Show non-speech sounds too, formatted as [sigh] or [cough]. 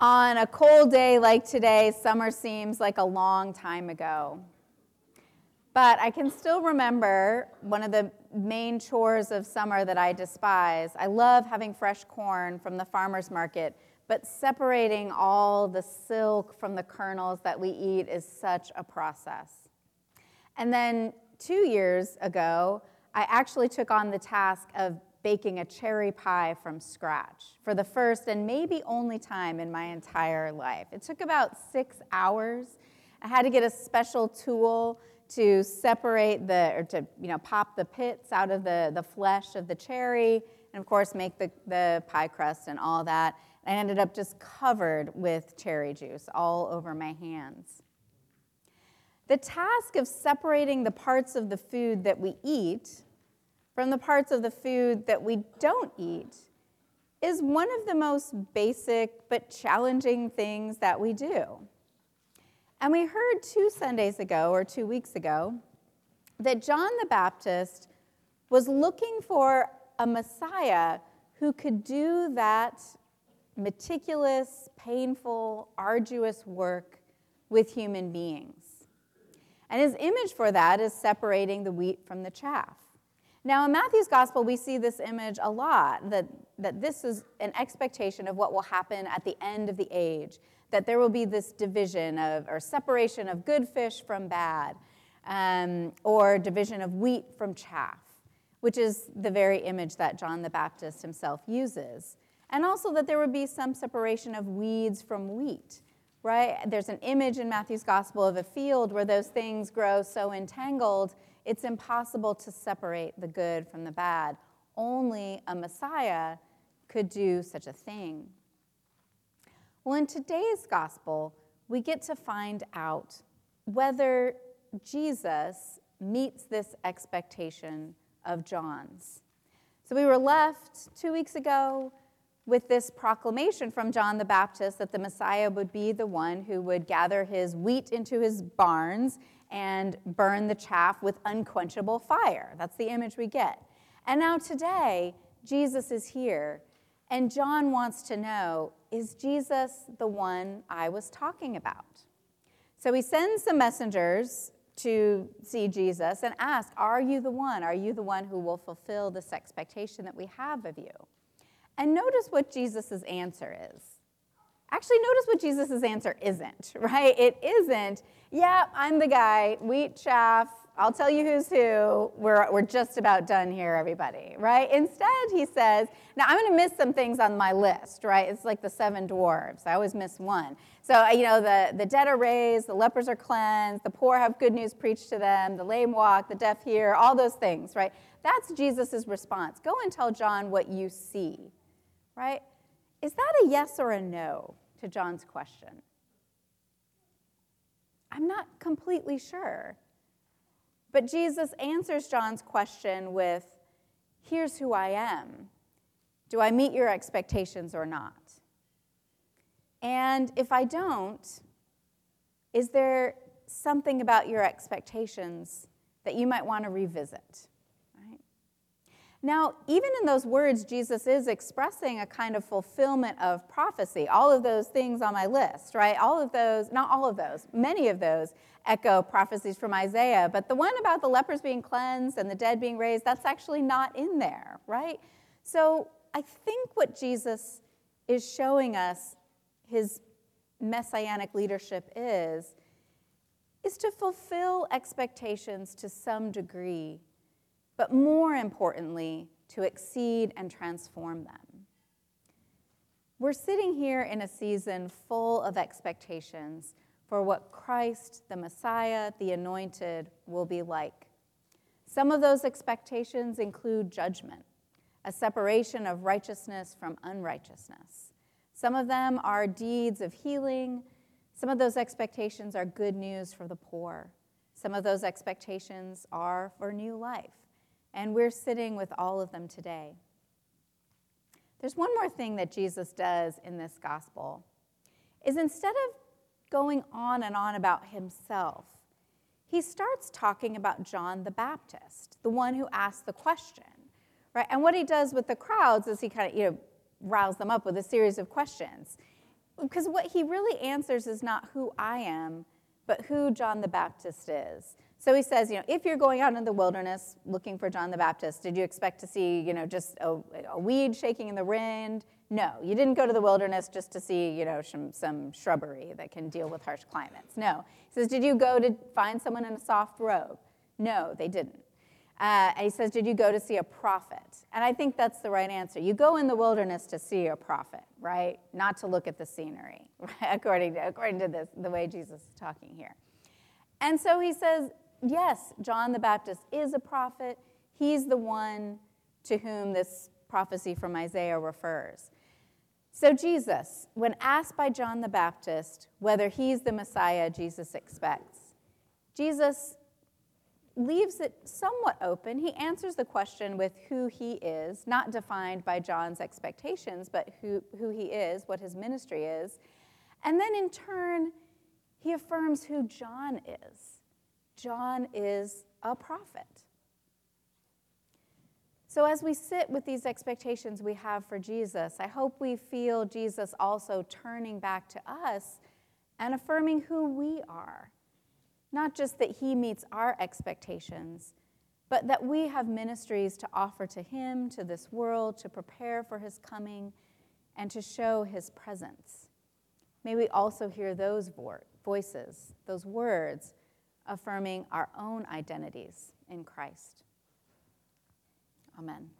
On a cold day like today, summer seems like a long time ago. But I can still remember one of the main chores of summer that I despise. I love having fresh corn from the farmer's market, but separating all the silk from the kernels that we eat is such a process. And then two years ago, I actually took on the task of baking a cherry pie from scratch for the first and maybe only time in my entire life. It took about six hours. I had to get a special tool to separate the, or to, you know, pop the pits out of the, the flesh of the cherry, and of course make the, the pie crust and all that. I ended up just covered with cherry juice all over my hands. The task of separating the parts of the food that we eat from the parts of the food that we don't eat is one of the most basic but challenging things that we do. And we heard two Sundays ago, or two weeks ago, that John the Baptist was looking for a Messiah who could do that meticulous, painful, arduous work with human beings. And his image for that is separating the wheat from the chaff. Now, in Matthew's gospel, we see this image a lot that, that this is an expectation of what will happen at the end of the age, that there will be this division of, or separation of good fish from bad, um, or division of wheat from chaff, which is the very image that John the Baptist himself uses. And also that there would be some separation of weeds from wheat, right? There's an image in Matthew's gospel of a field where those things grow so entangled it's impossible to separate the good from the bad. Only a Messiah could do such a thing. Well, in today's gospel, we get to find out whether Jesus meets this expectation of John's. So we were left two weeks ago with this proclamation from John the Baptist that the Messiah would be the one who would gather his wheat into his barns and burn the chaff with unquenchable fire. That's the image we get. And now today, Jesus is here, and John wants to know is Jesus the one I was talking about? So he sends some messengers to see Jesus and ask, Are you the one? Are you the one who will fulfill this expectation that we have of you? And notice what Jesus' answer is. Actually, notice what Jesus' answer isn't, [laughs] right? It isn't, yeah, I'm the guy, wheat chaff, I'll tell you who's who. We're, we're just about done here, everybody, right? Instead, he says, now I'm going to miss some things on my list, right? It's like the seven dwarves. I always miss one. So, uh, you know, the, the dead are raised, the lepers are cleansed, the poor have good news preached to them, the lame walk, the deaf hear, all those things, right? That's Jesus' response. Go and tell John what you see, right? Is that a yes or a no to John's question? I'm not completely sure. But Jesus answers John's question with Here's who I am. Do I meet your expectations or not? And if I don't, is there something about your expectations that you might want to revisit? Now, even in those words, Jesus is expressing a kind of fulfillment of prophecy. All of those things on my list, right? All of those, not all of those, many of those echo prophecies from Isaiah. But the one about the lepers being cleansed and the dead being raised, that's actually not in there, right? So I think what Jesus is showing us his messianic leadership is, is to fulfill expectations to some degree but more importantly, to exceed and transform them. We're sitting here in a season full of expectations for what Christ, the Messiah, the Anointed, will be like. Some of those expectations include judgment, a separation of righteousness from unrighteousness. Some of them are deeds of healing. Some of those expectations are good news for the poor. Some of those expectations are for new life. And we're sitting with all of them today. There's one more thing that Jesus does in this gospel is instead of going on and on about himself, he starts talking about John the Baptist, the one who asked the question. Right? And what he does with the crowds is he kind of, you know, rouse them up with a series of questions. because what he really answers is not who I am, but who John the Baptist is. So he says, you know, if you're going out in the wilderness looking for John the Baptist, did you expect to see, you know, just a, a weed shaking in the wind? No, you didn't go to the wilderness just to see, you know, some, some shrubbery that can deal with harsh climates. No. He says, did you go to find someone in a soft robe? No, they didn't. Uh, and he says, Did you go to see a prophet? And I think that's the right answer. You go in the wilderness to see a prophet, right? Not to look at the scenery, [laughs] right? according, to, according to this, the way Jesus is talking here. And so he says, Yes, John the Baptist is a prophet. He's the one to whom this prophecy from Isaiah refers. So, Jesus, when asked by John the Baptist whether he's the Messiah Jesus expects, Jesus leaves it somewhat open. He answers the question with who he is, not defined by John's expectations, but who, who he is, what his ministry is. And then in turn, he affirms who John is. John is a prophet. So, as we sit with these expectations we have for Jesus, I hope we feel Jesus also turning back to us and affirming who we are not just that He meets our expectations, but that we have ministries to offer to Him, to this world, to prepare for His coming, and to show His presence. May we also hear those voices, those words, affirming our own identities in Christ. Amen.